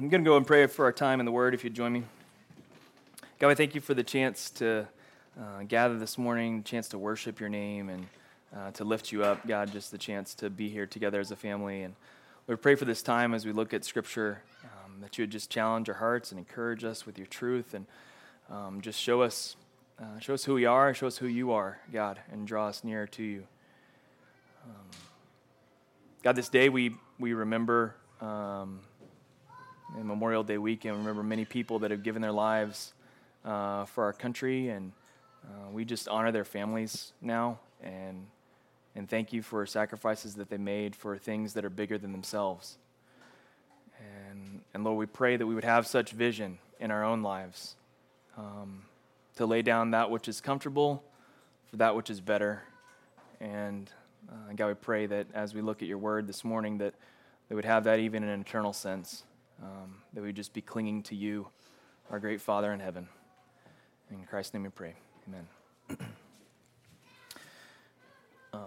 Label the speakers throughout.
Speaker 1: I'm going to go and pray for our time in the Word if you'd join me. God, I thank you for the chance to uh, gather this morning, chance to worship your name and uh, to lift you up. God, just the chance to be here together as a family. And we pray for this time as we look at Scripture um, that you would just challenge our hearts and encourage us with your truth and um, just show us, uh, show us who we are, show us who you are, God, and draw us nearer to you. Um, God, this day we, we remember. Um, Memorial Day weekend. We remember many people that have given their lives uh, for our country, and uh, we just honor their families now and and thank you for sacrifices that they made for things that are bigger than themselves. And and Lord, we pray that we would have such vision in our own lives um, to lay down that which is comfortable for that which is better. And uh, God, we pray that as we look at your word this morning, that they would have that even in an eternal sense um, that we just be clinging to you, our great Father in heaven. In Christ's name we pray. Amen. um,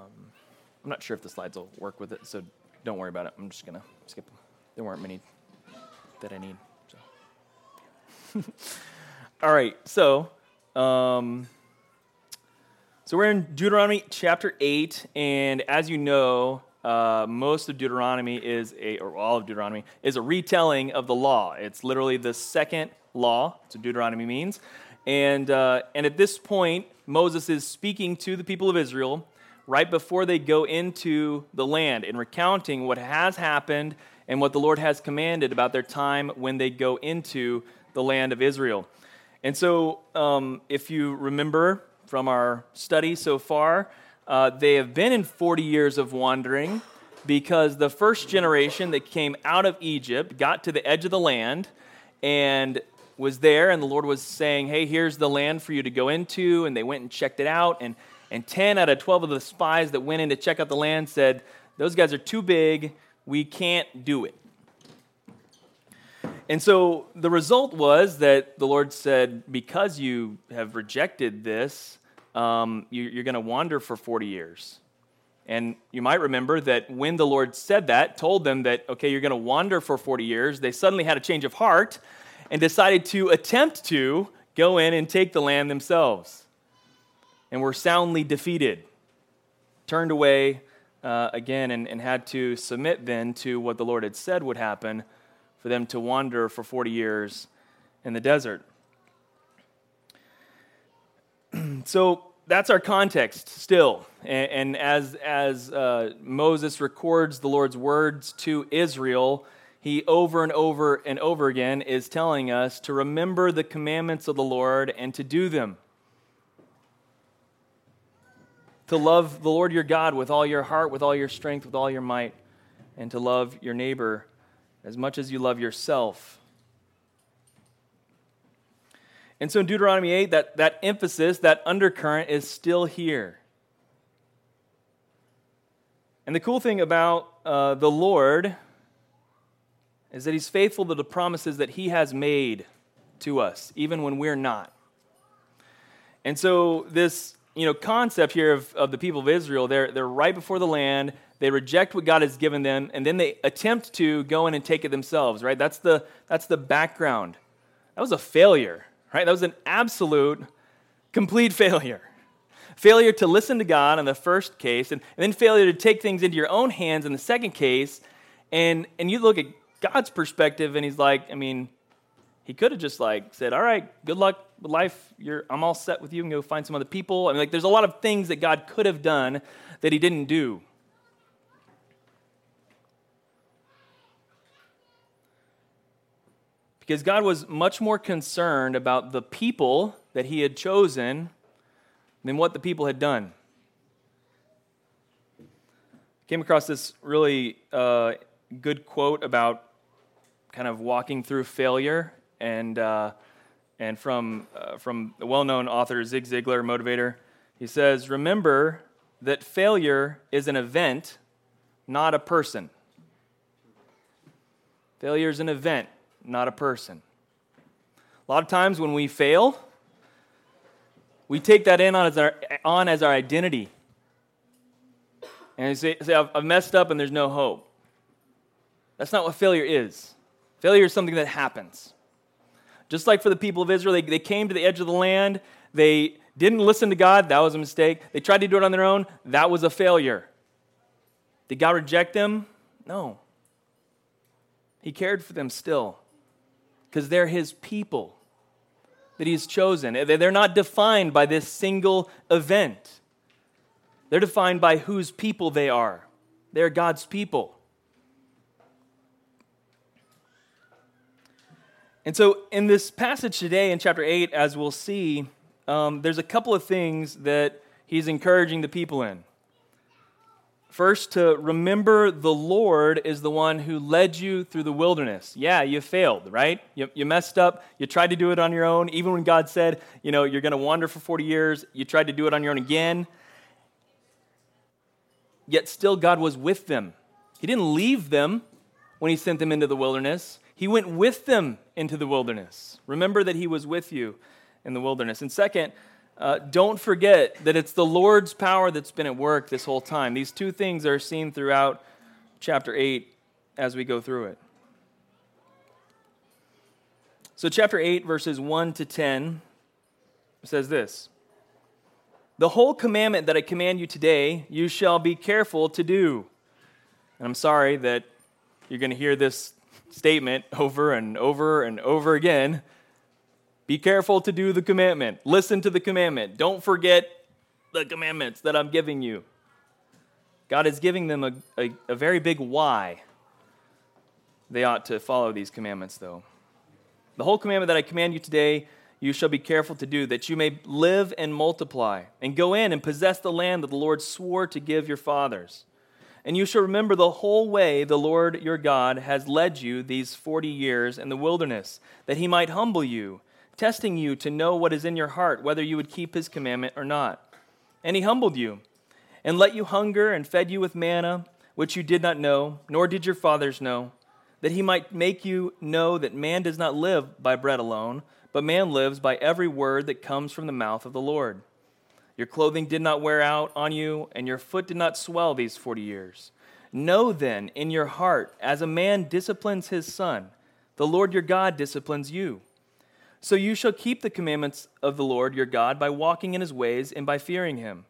Speaker 1: I'm not sure if the slides will work with it, so don't worry about it. I'm just going to skip them. There weren't many that I need. So. All right, so. Um, so we're in Deuteronomy chapter 8, and as you know, uh, most of Deuteronomy is a, or all of Deuteronomy, is a retelling of the law. It's literally the second law, that's what Deuteronomy means. And, uh, and at this point, Moses is speaking to the people of Israel right before they go into the land and recounting what has happened and what the Lord has commanded about their time when they go into the land of Israel. And so, um, if you remember from our study so far, uh, they have been in 40 years of wandering because the first generation that came out of Egypt got to the edge of the land and was there, and the Lord was saying, Hey, here's the land for you to go into. And they went and checked it out. And, and 10 out of 12 of the spies that went in to check out the land said, Those guys are too big. We can't do it. And so the result was that the Lord said, Because you have rejected this, um, you, are going to wander for 40 years. And you might remember that when the Lord said that, told them that, okay, you're going to wander for 40 years, they suddenly had a change of heart and decided to attempt to go in and take the land themselves. And were soundly defeated, turned away uh, again, and, and had to submit then to what the Lord had said would happen for them to wander for 40 years in the desert. so that's our context still. And, and as, as uh, Moses records the Lord's words to Israel, he over and over and over again is telling us to remember the commandments of the Lord and to do them. To love the Lord your God with all your heart, with all your strength, with all your might, and to love your neighbor as much as you love yourself. And so in Deuteronomy 8, that, that emphasis, that undercurrent is still here. And the cool thing about uh, the Lord is that He's faithful to the promises that He has made to us, even when we're not. And so this you know, concept here of, of the people of Israel, they're, they're right before the land, they reject what God has given them, and then they attempt to go in and take it themselves, right? That's the, that's the background. That was a failure right? That was an absolute, complete failure. Failure to listen to God in the first case, and, and then failure to take things into your own hands in the second case. And, and you look at God's perspective, and He's like, I mean, He could have just like said, All right, good luck with life. You're, I'm all set with you, and go find some other people. I mean, like, there's a lot of things that God could have done that He didn't do. Because God was much more concerned about the people that He had chosen than what the people had done. Came across this really uh, good quote about kind of walking through failure, and uh, and from uh, from the well-known author Zig Ziglar, motivator. He says, "Remember that failure is an event, not a person. Failure is an event, not a person. A lot of times when we fail, we take that in on as our, on as our identity. And say, say I've, messed up and there's no hope. That's not what failure is. Failure is something that happens. Just like for the people of Israel, they, they came to the edge of the land, they didn't listen to God, that was a mistake. They tried to do it on their own, that was a failure. Did God reject them? No. He cared for them still because they're His people that He's chosen. They're not defined by this single event, they're defined by whose people they are. They're God's people. And so, in this passage today, in chapter 8, as we'll see, um, there's a couple of things that he's encouraging the people in. First, to remember the Lord is the one who led you through the wilderness. Yeah, you failed, right? You, you messed up. You tried to do it on your own. Even when God said, you know, you're going to wander for 40 years, you tried to do it on your own again. Yet still, God was with them. He didn't leave them when He sent them into the wilderness, He went with them into the wilderness. Remember that He was with you in the wilderness. And second, uh, don't forget that it's the Lord's power that's been at work this whole time. These two things are seen throughout chapter 8 as we go through it. So, chapter 8, verses 1 to 10 says this The whole commandment that I command you today, you shall be careful to do. And I'm sorry that you're going to hear this statement over and over and over again be careful to do the commandment. Listen to the commandment. Don't forget the commandments that I'm giving you. God is giving them a, a, a, very big why they ought to follow these commandments, though. The whole commandment that I command you today, you shall be careful to do, that you may live and multiply, and go in and possess the land that the Lord swore to give your fathers. And you shall remember the whole way the Lord your God has led you these forty years in the wilderness, that he might humble you testing you to know what is in your heart, whether you would keep his commandment or not. And he humbled you, and let you hunger, and fed you with manna, which you did not know, nor did your fathers know, that he might make you know that man does not live by bread alone, but man lives by every word that comes from the mouth of the Lord. Your clothing did not wear out on you, and your foot did not swell these forty years. Know then in your heart, as a man disciplines his son, the Lord your God disciplines you. So you shall keep the commandments of the Lord your God by walking in his ways and by fearing him.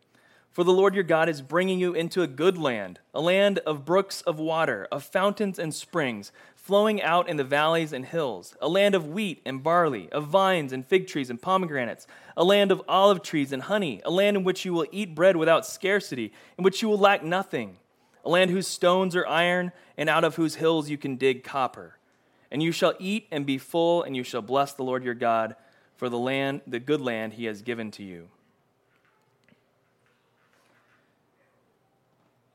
Speaker 1: For the Lord your God is bringing you into a good land, a land of brooks of water, of fountains and springs, flowing out in the valleys and hills, a land of wheat and barley, of vines and fig trees and pomegranates, a land of olive trees and honey, a land in which you will eat bread without scarcity, in which you will lack nothing, a land whose stones are iron, and out of whose hills you can dig copper and you shall eat and be full, and you shall bless the Lord your God for the land, the good land he has given to you.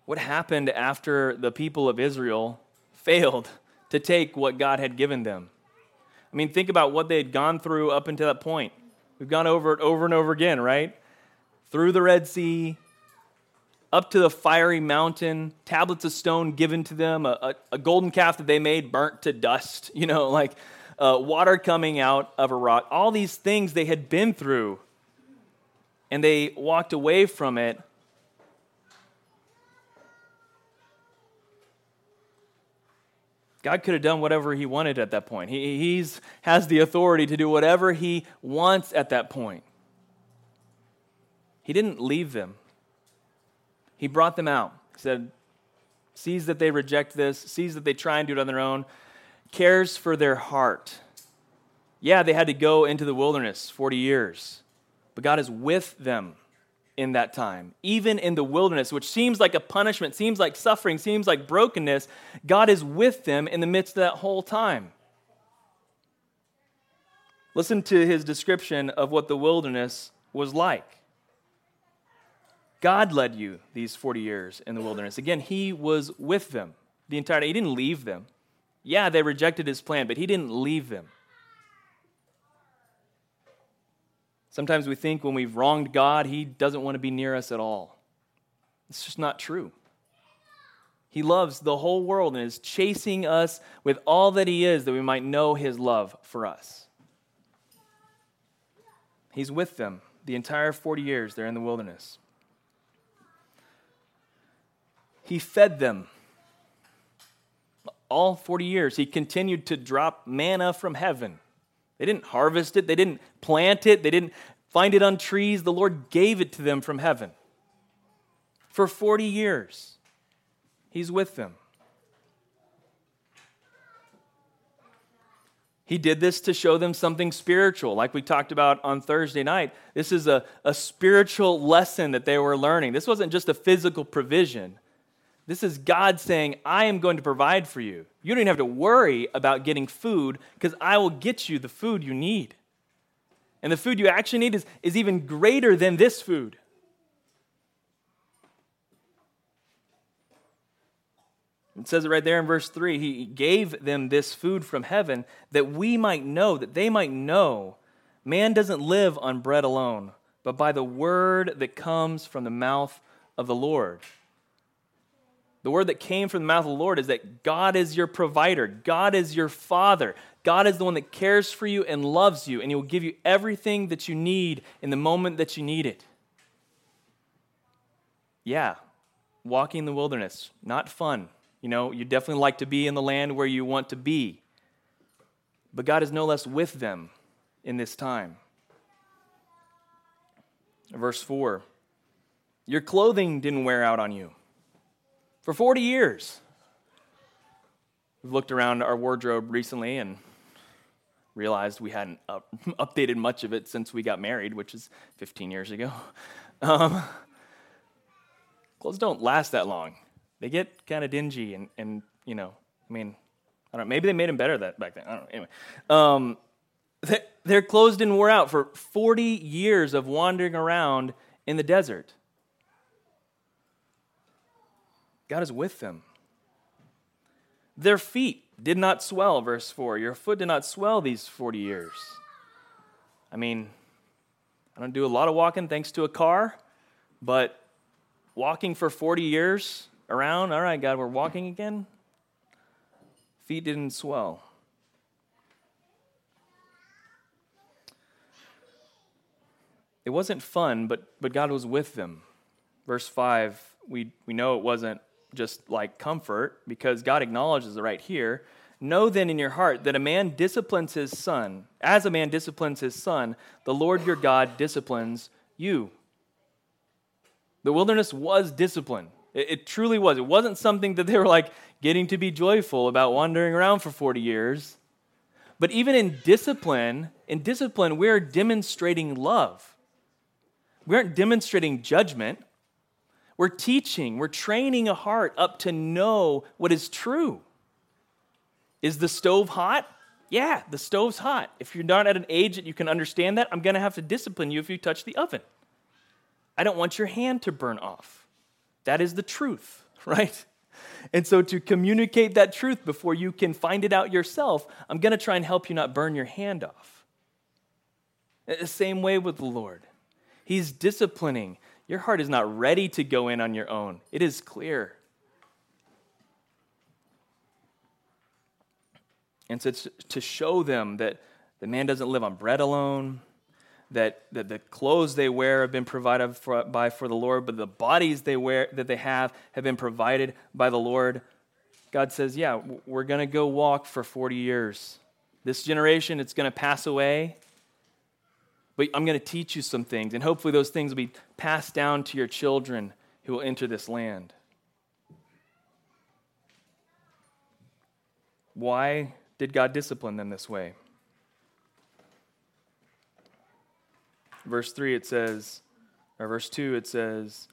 Speaker 1: What happened after the people of Israel failed to take what God had given them? I mean, think about what they had gone through up until that point. We've gone over it over and over again, right? Through the Red Sea, up to the fiery mountain, tablets of stone given to them, a, a, a golden calf that they made burnt to dust, you know, like uh, water coming out of a rock. All these things they had been through, and they walked away from it. God could have done whatever he wanted at that point. He he's, has the authority to do whatever he wants at that point. He didn't leave them. He brought them out. He said, sees that they reject this, sees that they try and do it on their own, cares for their heart. Yeah, they had to go into the wilderness 40 years, but God is with them in that time. Even in the wilderness, which seems like a punishment, seems like suffering, seems like brokenness, God is with them in the midst of that whole time. Listen to his description of what the wilderness was like. God led you these 40 years in the wilderness. Again, He was with them the entire day. He didn't leave them. Yeah, they rejected His plan, but He didn't leave them. Sometimes we think when we've wronged God, He doesn't want to be near us at all. It's just not true. He loves the whole world and is chasing us with all that He is that we might know His love for us. He's with them the entire 40 years they're in the wilderness. He fed them. all 40 years, he continued to drop manna from heaven. They didn't harvest it, they didn't plant it, they didn't find it on trees. The Lord gave it to them from heaven. For 40 years, he's with them. He did this to show them something spiritual, like we talked about on Thursday night. This is a, a spiritual lesson that they were learning. This wasn't just a physical provision. This is God saying, I am going to provide for you. You don't even have to worry about getting food because I will get you the food you need. And the food you actually need is, is even greater than this food. It says it right there in verse 3. He gave them this food from heaven that we might know, that they might know man doesn't live on bread alone, but by the word that comes from the mouth of the Lord. The word that came from the mouth of the Lord is that God is your provider, God is your father. God is the one that cares for you and loves you, and He will give you everything that you need in the moment that you need it. Yeah, walking in the wilderness, not fun. You know, you definitely like to be in the land where you want to be. But God is no less with them in this time. Verse 4 Your clothing didn't wear out on you for 40 years. We've looked around our wardrobe recently and realized we hadn't up, updated much of it since we got married, which is 15 years ago. Um, clothes don't last that long they get kind of dingy and, and, you know, I mean, I don't know, maybe they made them better that back then. I don't know. Anyway, um, they, their clothes didn't wear out for 40 years of wandering around in the desert. God is with them. Their feet did not swell, verse 4. Your foot did not swell these 40 years. I mean, I don't do a lot of walking thanks to a car, but walking for 40 years, around. All right, God, we're walking again. Feet didn't swell. It wasn't fun, but, but God was with them. Verse 5, we, we know it wasn't just like comfort because God acknowledges it right here. Know then in your heart that a man disciplines his son. As a man disciplines his son, the Lord your God disciplines you. The wilderness was discipline. It, it truly was. It wasn't something that they were like getting to be joyful about wandering around for 40 years. But even in discipline, in discipline, we're demonstrating love. We aren't demonstrating judgment. We're teaching, we're training a heart up to know what is true. Is the stove hot? Yeah, the stove's hot. If you're not at an age that you can understand that, I'm going to have to discipline you if you touch the oven. I don't want your hand to burn off. That is the truth, right? And so, to communicate that truth before you can find it out yourself, I'm going to try and help you not burn your hand off. The same way with the Lord. He's disciplining. Your heart is not ready to go in on your own, it is clear. And so, to show them that the man doesn't live on bread alone, that, that the clothes they wear have been provided for, by for the Lord, but the bodies they wear that they have have been provided by the Lord. God says, "Yeah, we're going to go walk for 40 years. This generation it's going to pass away, but I'm going to teach you some things, and hopefully those things will be passed down to your children who will enter this land." Why did God discipline them this way? verse 3 it says, or verse 2 it says,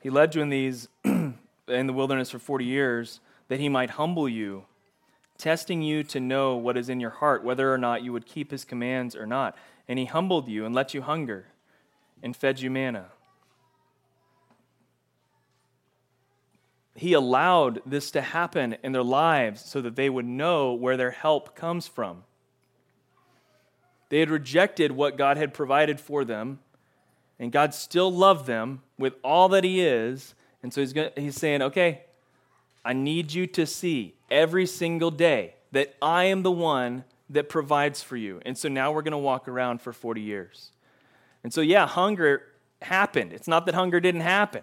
Speaker 1: He led you in these in the wilderness for 40 years that he might humble you, testing you to know what is in your heart, whether or not you would keep his commands or not. And he humbled you and let you hunger and fed you manna. He allowed this to happen in their lives so that they would know where their help comes from. They had rejected what God had provided for them, and God still loved them with all that He is. And so He's, going he's saying, okay, I need you to see every single day that I am the one that provides for you. And so now we're going to walk around for 40 years. And so, yeah, hunger happened. It's not that hunger didn't happen.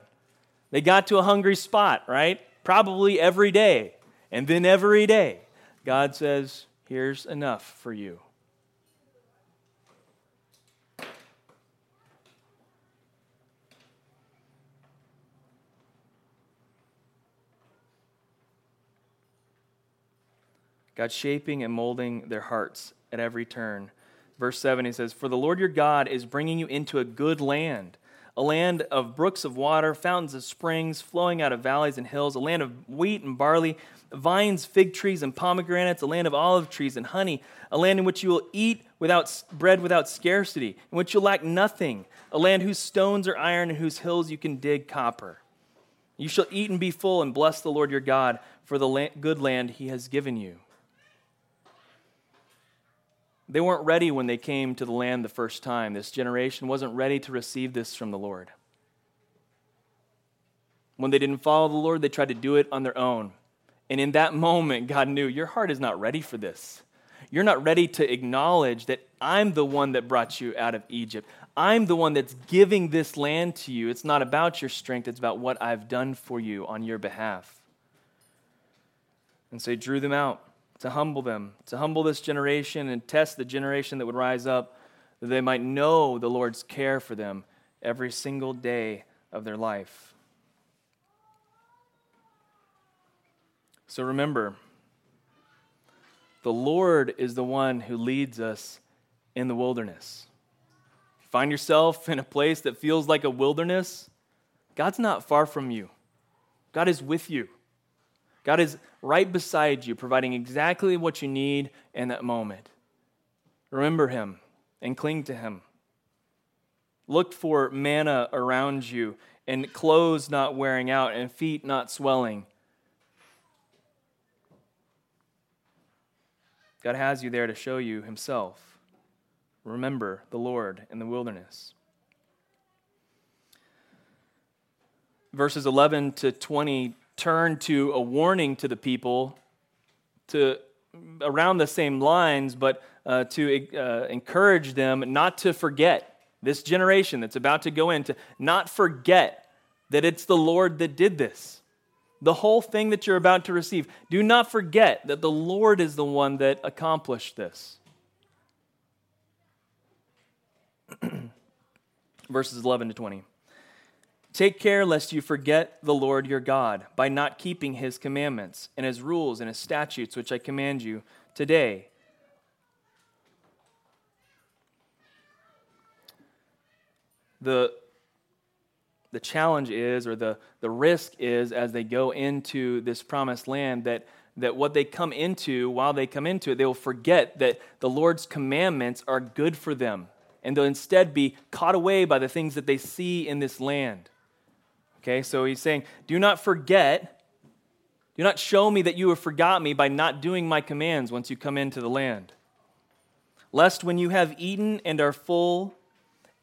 Speaker 1: They got to a hungry spot, right? Probably every day. And then every day, God says, Here's enough for you. God's shaping and molding their hearts at every turn. Verse 7, he says, For the Lord your God is bringing you into a good land, a land of brooks of water, fountains of springs flowing out of valleys and hills, a land of wheat and barley, vines, fig trees, and pomegranates, a land of olive trees and honey, a land in which you will eat without bread without scarcity, in which you'll lack nothing, a land whose stones are iron and whose hills you can dig copper. You shall eat and be full and bless the Lord your God for the good land he has given you. They weren't ready when they came to the land the first time. This generation wasn't ready to receive this from the Lord. When they didn't follow the Lord, they tried to do it on their own. And in that moment, God knew your heart is not ready for this. You're not ready to acknowledge that I'm the one that brought you out of Egypt. I'm the one that's giving this land to you. It's not about your strength, it's about what I've done for you on your behalf. And so he drew them out to humble them, to humble this generation and test the generation that would rise up, that they might know the Lord's care for them every single day of their life. So remember, the Lord is the one who leads us in the wilderness. Find yourself in a place that feels like a wilderness, God's not far from you. God is with you. God is right beside you, providing exactly what you need in that moment. Remember Him and cling to Him. Look for manna around you and clothes not wearing out and feet not swelling. God has you there to show you Himself. Remember the Lord in the wilderness. Verses 11 to 20 turn to a warning to the people to around the same lines, but uh, to uh, encourage them not to forget this generation that's about to go in, to not forget that it's the Lord that did this. The whole thing that you're about to receive. Do not forget that the Lord is the one that accomplished this. Verses 11 to 20. Take care lest you forget the Lord your God by not keeping his commandments and his rules and his statutes, which I command you today. The, the challenge is, or the, the risk is, as they go into this promised land, that, that what they come into, while they come into it, they will forget that the Lord's commandments are good for them. And they'll instead be caught away by the things that they see in this land. Okay, so he's saying, Do not forget, do not show me that you have forgot me by not doing my commands once you come into the land. Lest when you have eaten and are full,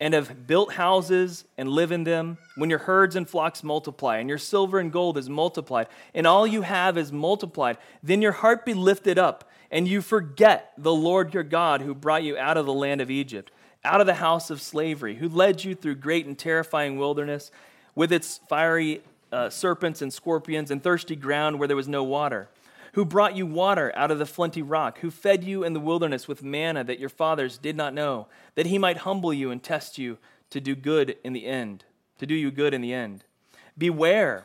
Speaker 1: and have built houses and live in them, when your herds and flocks multiply, and your silver and gold is multiplied, and all you have is multiplied, then your heart be lifted up, and you forget the Lord your God who brought you out of the land of Egypt, out of the house of slavery, who led you through great and terrifying wilderness with its fiery uh, serpents and scorpions and thirsty ground where there was no water, who brought you water out of the flinty rock, who fed you in the wilderness with manna that your fathers did not know, that he might humble you and test you to do good in the end, to do you good in the end. Beware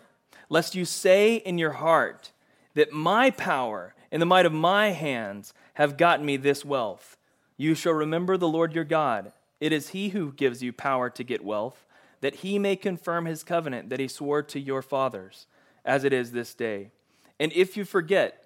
Speaker 1: lest you say in your heart that my power and the might of my hands have gotten me this wealth. You shall remember the Lord your God. It is he who gives you power to get wealth that he may confirm his covenant that he swore to your fathers, as it is this day. And if you forget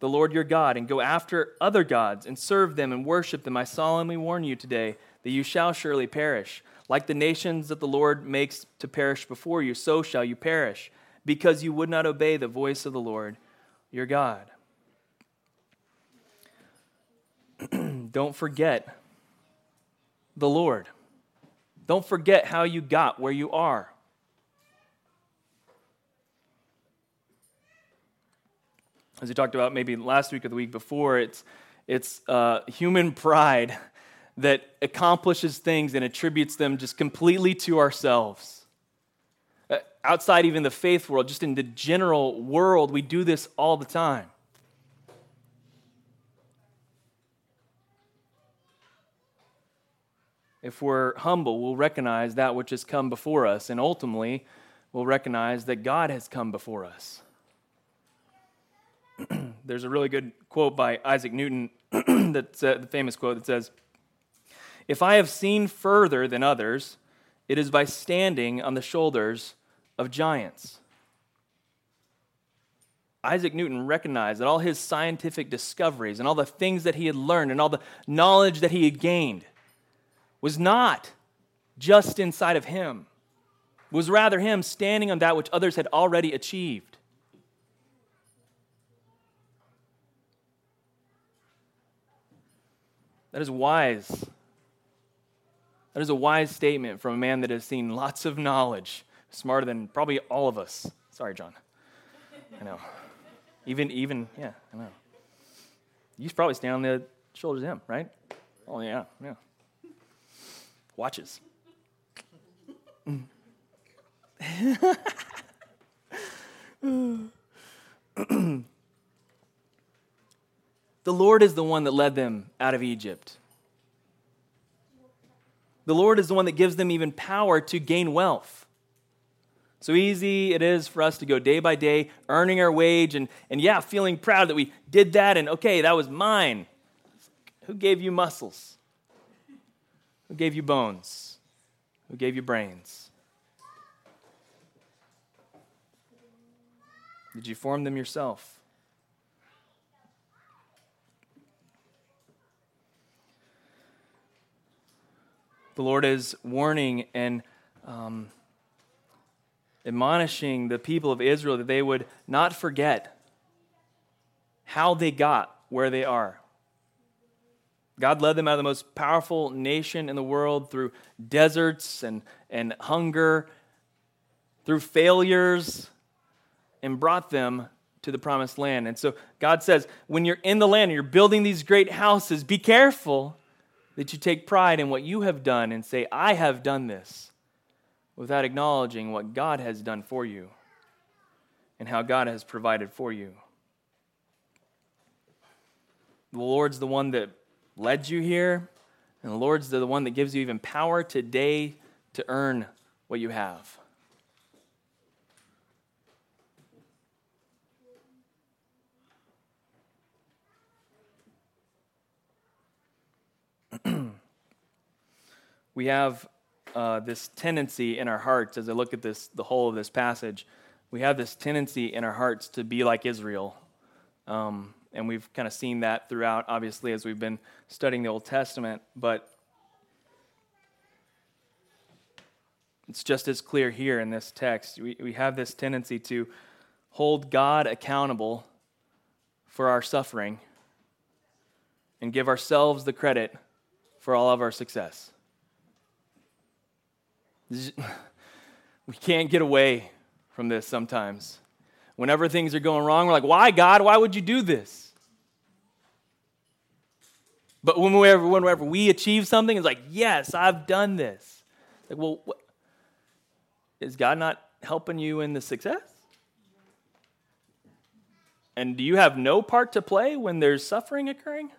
Speaker 1: the Lord your God and go after other gods and serve them and worship them, I solemnly warn you today that you shall surely perish. Like the nations that the Lord makes to perish before you, so shall you perish, because you would not obey the voice of the Lord your God. Don't forget the Lord. Don't forget how you got where you are. As we talked about maybe last week or the week before, it's, it's uh, human pride that accomplishes things and attributes them just completely to ourselves. Uh, outside even the faith world, just in the general world, we do this all the time. If we're humble, we'll recognize that which has come before us, and ultimately, we'll recognize that God has come before us. There's a really good quote by Isaac Newton, that's uh, the famous quote that says, If I have seen further than others, it is by standing on the shoulders of giants. Isaac Newton recognized that all his scientific discoveries and all the things that he had learned and all the knowledge that he had gained was not just inside of him, was rather him standing on that which others had already achieved. That is wise. That is a wise statement from a man that has seen lots of knowledge, smarter than probably all of us. Sorry, John. I know. Even, even, yeah, I know. You should probably stand on the shoulders of him, right? Oh, yeah, yeah. Watches. The Lord is the one that led them out of Egypt. The Lord is the one that gives them even power to gain wealth. So easy it is for us to go day by day, earning our wage, and, and yeah, feeling proud that we did that, and okay, that was mine. Who gave you muscles? Who gave you bones? Who gave you brains? Did you form them yourself? The Lord is warning and um, admonishing the people of Israel that they would not forget how they got where they are. God led them out of the most powerful nation in the world through deserts and, and hunger, through failures, and brought them to the promised land. And so God says, when you're in the land and you're building these great houses, be careful that you take pride in what you have done and say, I have done this, without acknowledging what God has done for you and how God has provided for you. The Lord's the one that led you here, and the Lord's the one that gives you even power today to earn what you have. we have uh, this tendency in our hearts, as I look at this, the whole of this passage, we have this tendency in our hearts to be like Israel. Um, and we've kind of seen that throughout, obviously, as we've been studying the Old Testament. But it's just as clear here in this text. We, we have this tendency to hold God accountable for our suffering and give ourselves the credit for all of our success. We can't get away from this sometimes. Whenever things are going wrong, we're like, why, God? Why would you do this? But whenever, whenever we achieve something, it's like, yes, I've done this. Like, well, what? is God not helping you in the success? And do you have no part to play when there's suffering occurring?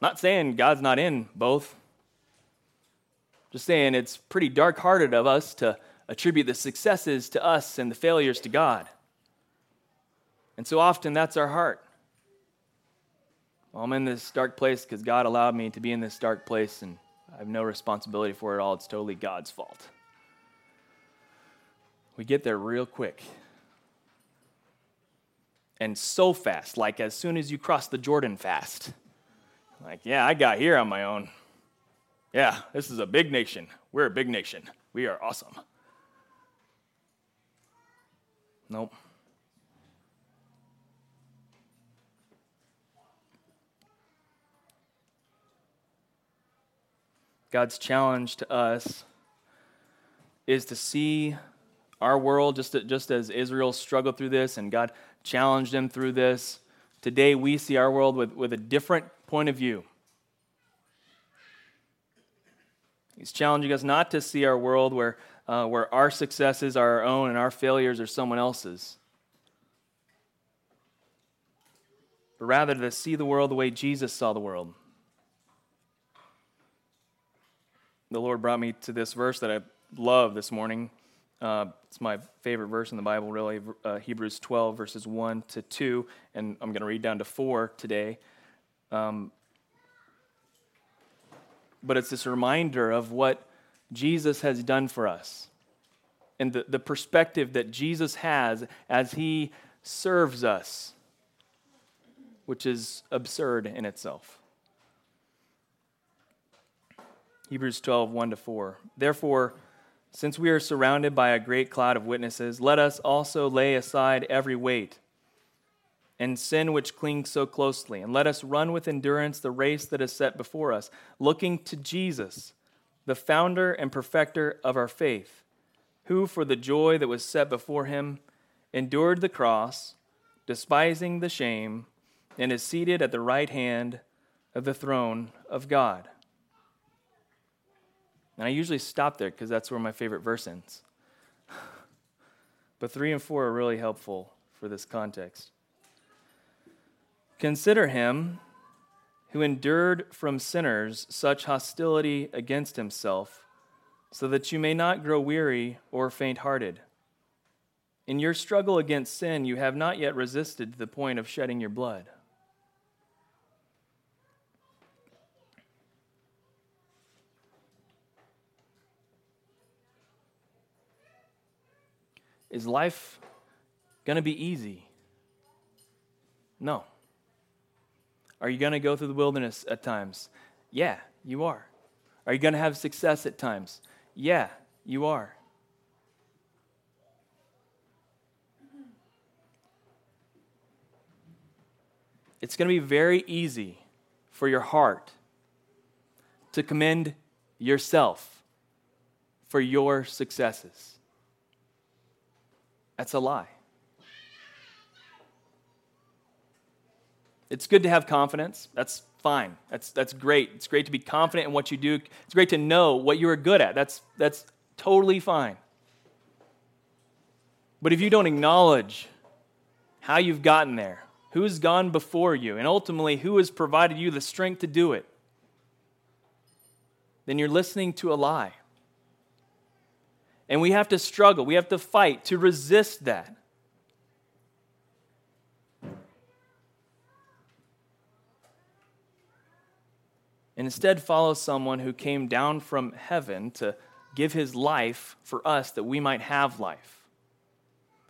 Speaker 1: Not saying God's not in both. Just saying it's pretty dark hearted of us to attribute the successes to us and the failures to God. And so often that's our heart. Well, I'm in this dark place because God allowed me to be in this dark place and I have no responsibility for it all. It's totally God's fault. We get there real quick. And so fast, like as soon as you cross the Jordan fast. Like, yeah, I got here on my own. Yeah, this is a big nation. We're a big nation. We are awesome. Nope. God's challenge to us is to see our world just, just as Israel struggled through this and God challenged them through this. Today we see our world with, with a different point of view. He's challenging us not to see our world where, uh, where our successes are our own and our failures are someone else's, but rather to see the world the way Jesus saw the world. The Lord brought me to this verse that I love this morning. Uh, it's my favorite verse in the Bible, really, uh, Hebrews 12, verses 1 to 2, and I'm going to read down to 4 today. Um, but it's this reminder of what Jesus has done for us and the, the perspective that Jesus has as he serves us, which is absurd in itself. Hebrews 12, 1 to 4. Therefore, since we are surrounded by a great cloud of witnesses, let us also lay aside every weight and sin which clings so closely, and let us run with endurance the race that is set before us, looking to Jesus, the founder and perfecter of our faith, who, for the joy that was set before him, endured the cross, despising the shame, and is seated at the right hand of the throne of God. And I usually stop there because that's where my favorite verse ends. but three and four are really helpful for this context. Consider him who endured from sinners such hostility against himself, so that you may not grow weary or faint hearted. In your struggle against sin, you have not yet resisted to the point of shedding your blood. Is life going to be easy? No. Are you going to go through the wilderness at times? Yeah, you are. Are you going to have success at times? Yeah, you are. It's going to be very easy for your heart to commend yourself for your successes. That's a lie. It's good to have confidence. That's fine. That's, that's great. It's great to be confident in what you do. It's great to know what you're good at. That's, that's totally fine. But if you don't acknowledge how you've gotten there, who's gone before you, and ultimately who has provided you the strength to do it, then you're listening to a lie. And we have to struggle, we have to fight to resist that. and instead follow someone who came down from heaven to give his life for us that we might have life.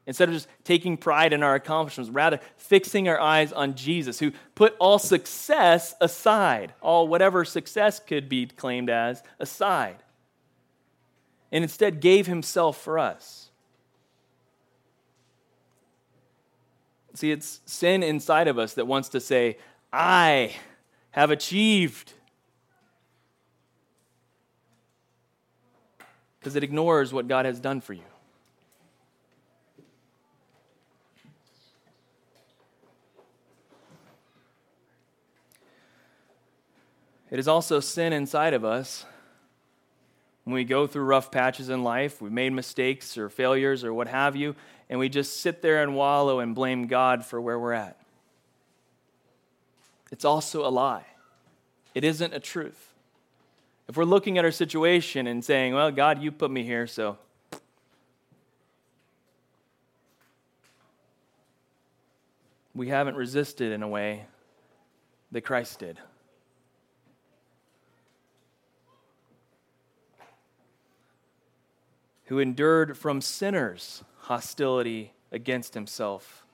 Speaker 1: Instead of just taking pride in our accomplishments, rather fixing our eyes on Jesus, who put all success aside, all whatever success could be claimed as aside, and instead gave himself for us. See, it's sin inside of us that wants to say, I have achieved. because it ignores what God has done for you. It is also sin inside of us when we go through rough patches in life, we've made mistakes or failures or what have you, and we just sit there and wallow and blame God for where we're at. It's also a lie, it isn't a truth. If we're looking at our situation and saying, well, God, you put me here, so. We haven't resisted in a way that Christ did. Who endured from sinners hostility against himself,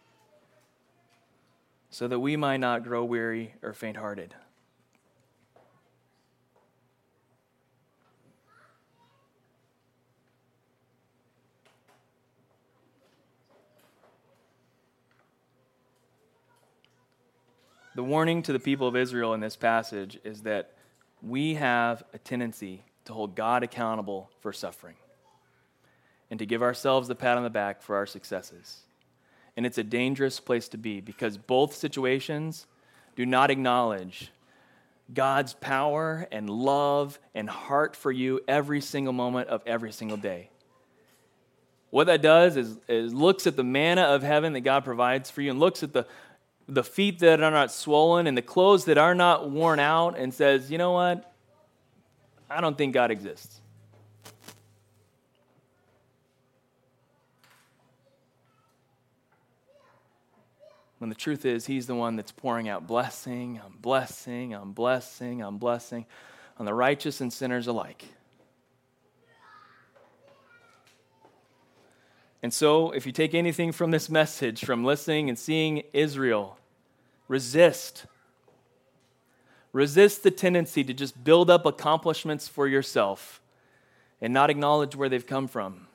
Speaker 1: so that we might not grow weary or faint hearted. The warning to the people of Israel in this passage is that we have a tendency to hold God accountable for suffering and to give ourselves the pat on the back for our successes. And it's a dangerous place to be because both situations do not acknowledge God's power and love and heart for you every single moment of every single day. What that does is, is looks at the manna of heaven that God provides for you and looks at the the feet that are not swollen and the clothes that are not worn out and says, you know what? I don't think God exists. When the truth is, He's the one that's pouring out blessing on blessing on blessing on blessing on the righteous and sinners alike. And so, if you take anything from this message, from listening and seeing Israel, resist. Resist the tendency to just build up accomplishments for yourself and not acknowledge where they've come from.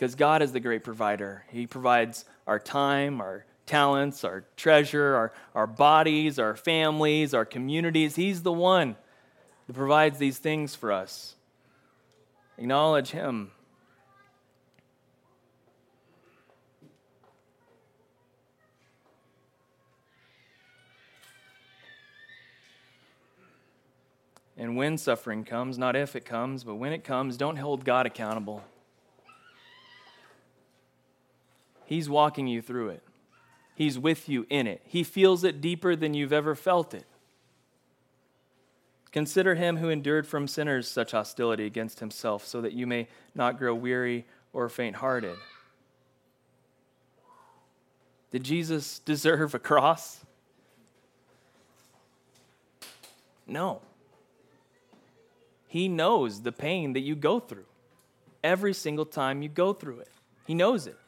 Speaker 1: Because God is the great provider. He provides our time, our talents, our treasure, our, our bodies, our families, our communities. He's the one that provides these things for us. Acknowledge Him. And when suffering comes, not if it comes, but when it comes, don't hold God accountable. He's walking you through it, He's with you in it. He feels it deeper than you've ever felt it. Consider him who endured from sinners such hostility against himself, so that you may not grow weary or faint hearted. Did Jesus deserve a cross? No. He knows the pain that you go through every single time you go through it. He knows it.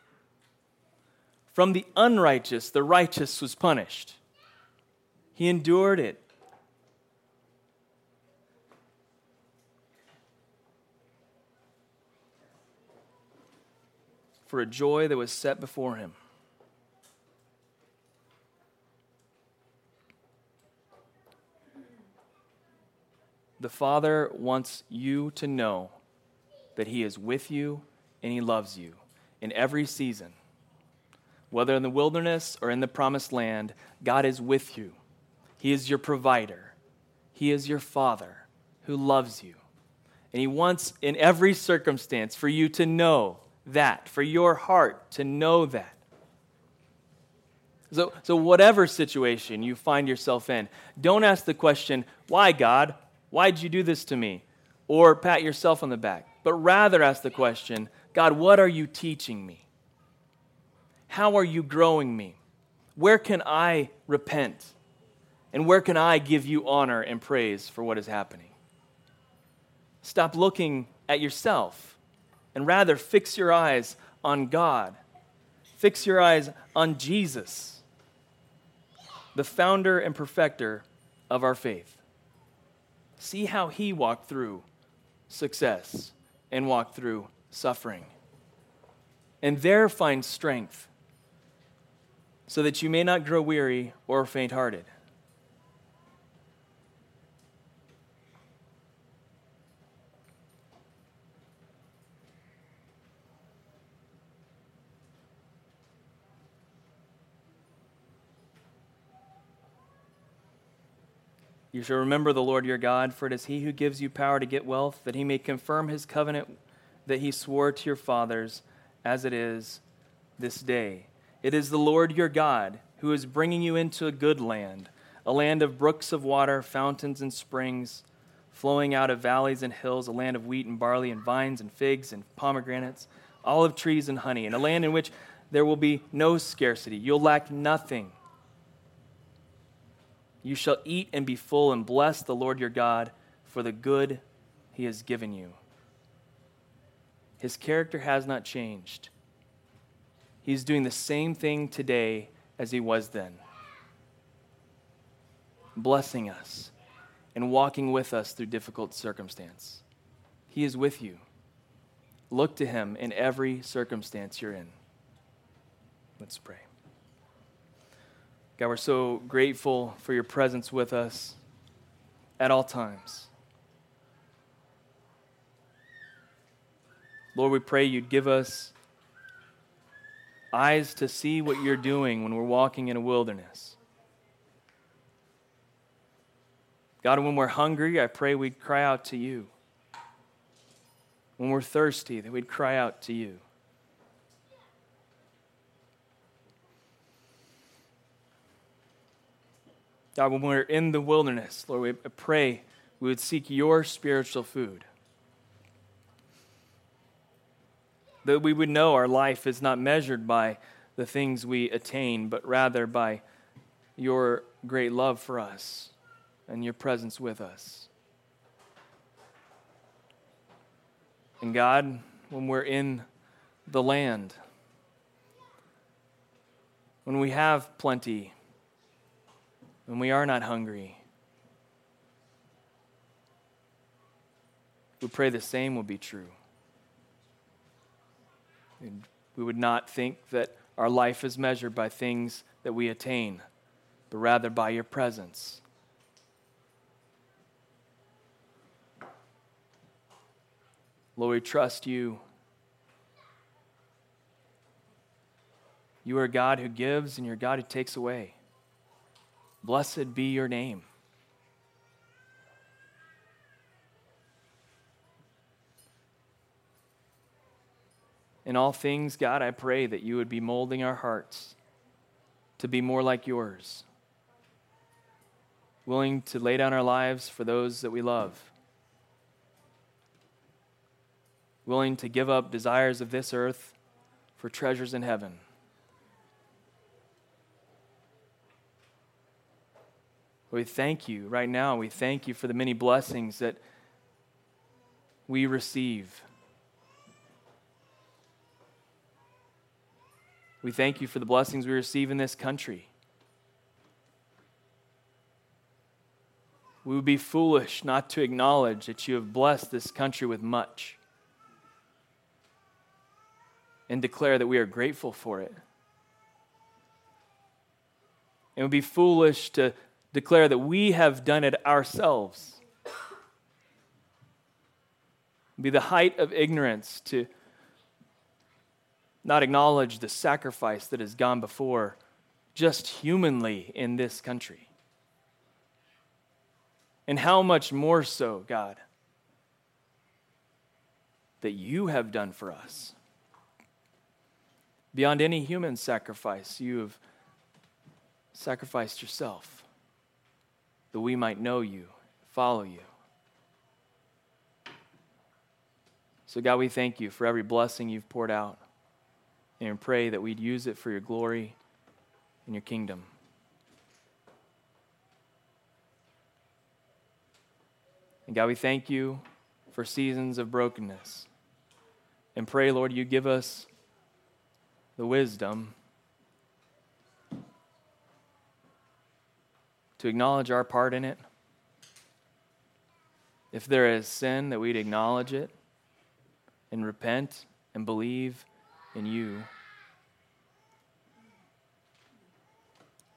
Speaker 1: From the unrighteous, the righteous was punished. He endured it. For a joy that was set before him. The Father wants you to know that He is with you and He loves you in every season. Whether in the wilderness or in the promised land, God is with you. He is your provider, He is your Father who loves you. And He wants in every circumstance for you to know that, for your heart to know that. So, so, whatever situation you find yourself in, don't ask the question, Why, God? Why'd you do this to me? Or pat yourself on the back, but rather ask the question God, what are you teaching me? How are you growing me? Where can I repent? And where can I give you honor and praise for what is happening? Stop looking at yourself and rather fix your eyes on God. Fix your eyes on Jesus, the founder and perfecter of our faith. See how he walked through success and walked through suffering. And there find strength so that you may not grow weary or faint hearted. You shall remember the Lord your God, for it is he who gives you power to get wealth, that he may confirm his covenant that he swore to your fathers, as it is this day. It is the Lord your God who is bringing you into a good land, a land of brooks of water, fountains and springs, flowing out of valleys and hills, a land of wheat and barley and vines and figs and pomegranates, olive trees and honey, and a land in which there will be no scarcity. You'll lack nothing you shall eat and be full and bless the Lord your God for the good he has given you. His character has not changed. He's doing the same thing today as he was then, blessing us and walking with us through difficult circumstance. He is with you. Look to him in every circumstance you're in. Let's pray. God, we're so grateful for your presence with us at all times. Lord, we pray you'd give us eyes to see what you're doing when we're walking in a wilderness. God, when we're hungry, I pray we'd cry out to you. When we're thirsty, that we'd cry out to you. God, when we're in the wilderness, Lord, we pray We would seek your spiritual food. That we would know our life is not measured by the things we attain, but rather by your great love for us and your presence with us. And God, when we're in the land, when we have plenty, when we are not hungry, we pray the same will be true. We would not think that our life is measured by things that we attain, but rather by your presence. Lord, we trust you. You are God who gives and you're God who takes away. Blessed be your name. In all things, God, I pray that you would be molding our hearts to be more like yours, willing to lay down our lives for those that we love, willing to give up desires of this earth for treasures in heaven. We thank you right now. We thank you for the many blessings that we receive. We thank you for the blessings we receive in this country. We would be foolish not to acknowledge that you have blessed this country with much and declare that we are grateful for it. It would be foolish to declare that we have done it ourselves. It'd be the height of ignorance to not acknowledge the sacrifice that has gone before just humanly in this country. And how much more so, God, that you have done for us. Beyond any human sacrifice, you have sacrificed yourself that we might know you, follow you. So, God, we thank you for every blessing you've poured out and pray that we'd use it for your glory and your kingdom. And God, we thank you for seasons of brokenness. And pray, Lord, you give us the wisdom to acknowledge our part in it. If there is sin, that we'd acknowledge it and repent and believe in you.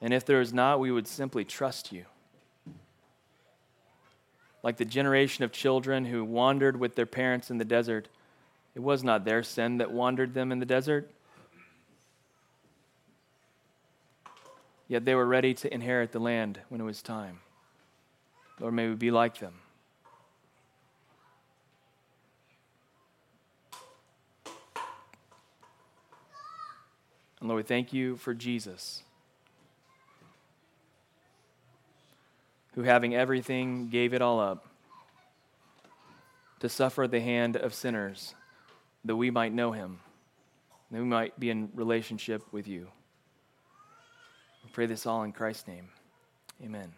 Speaker 1: And if there is not, we would simply trust you. Like the generation of children who wandered with their parents in the desert, it was not their sin that wandered them in the desert, Yet they were ready to inherit the land when it was time. Lord, may we be like them. And Lord, we thank you for Jesus, who, having everything, gave it all up to suffer at the hand of sinners, that we might know him, that we might be in relationship with you We pray this all in Christ's name. Amen.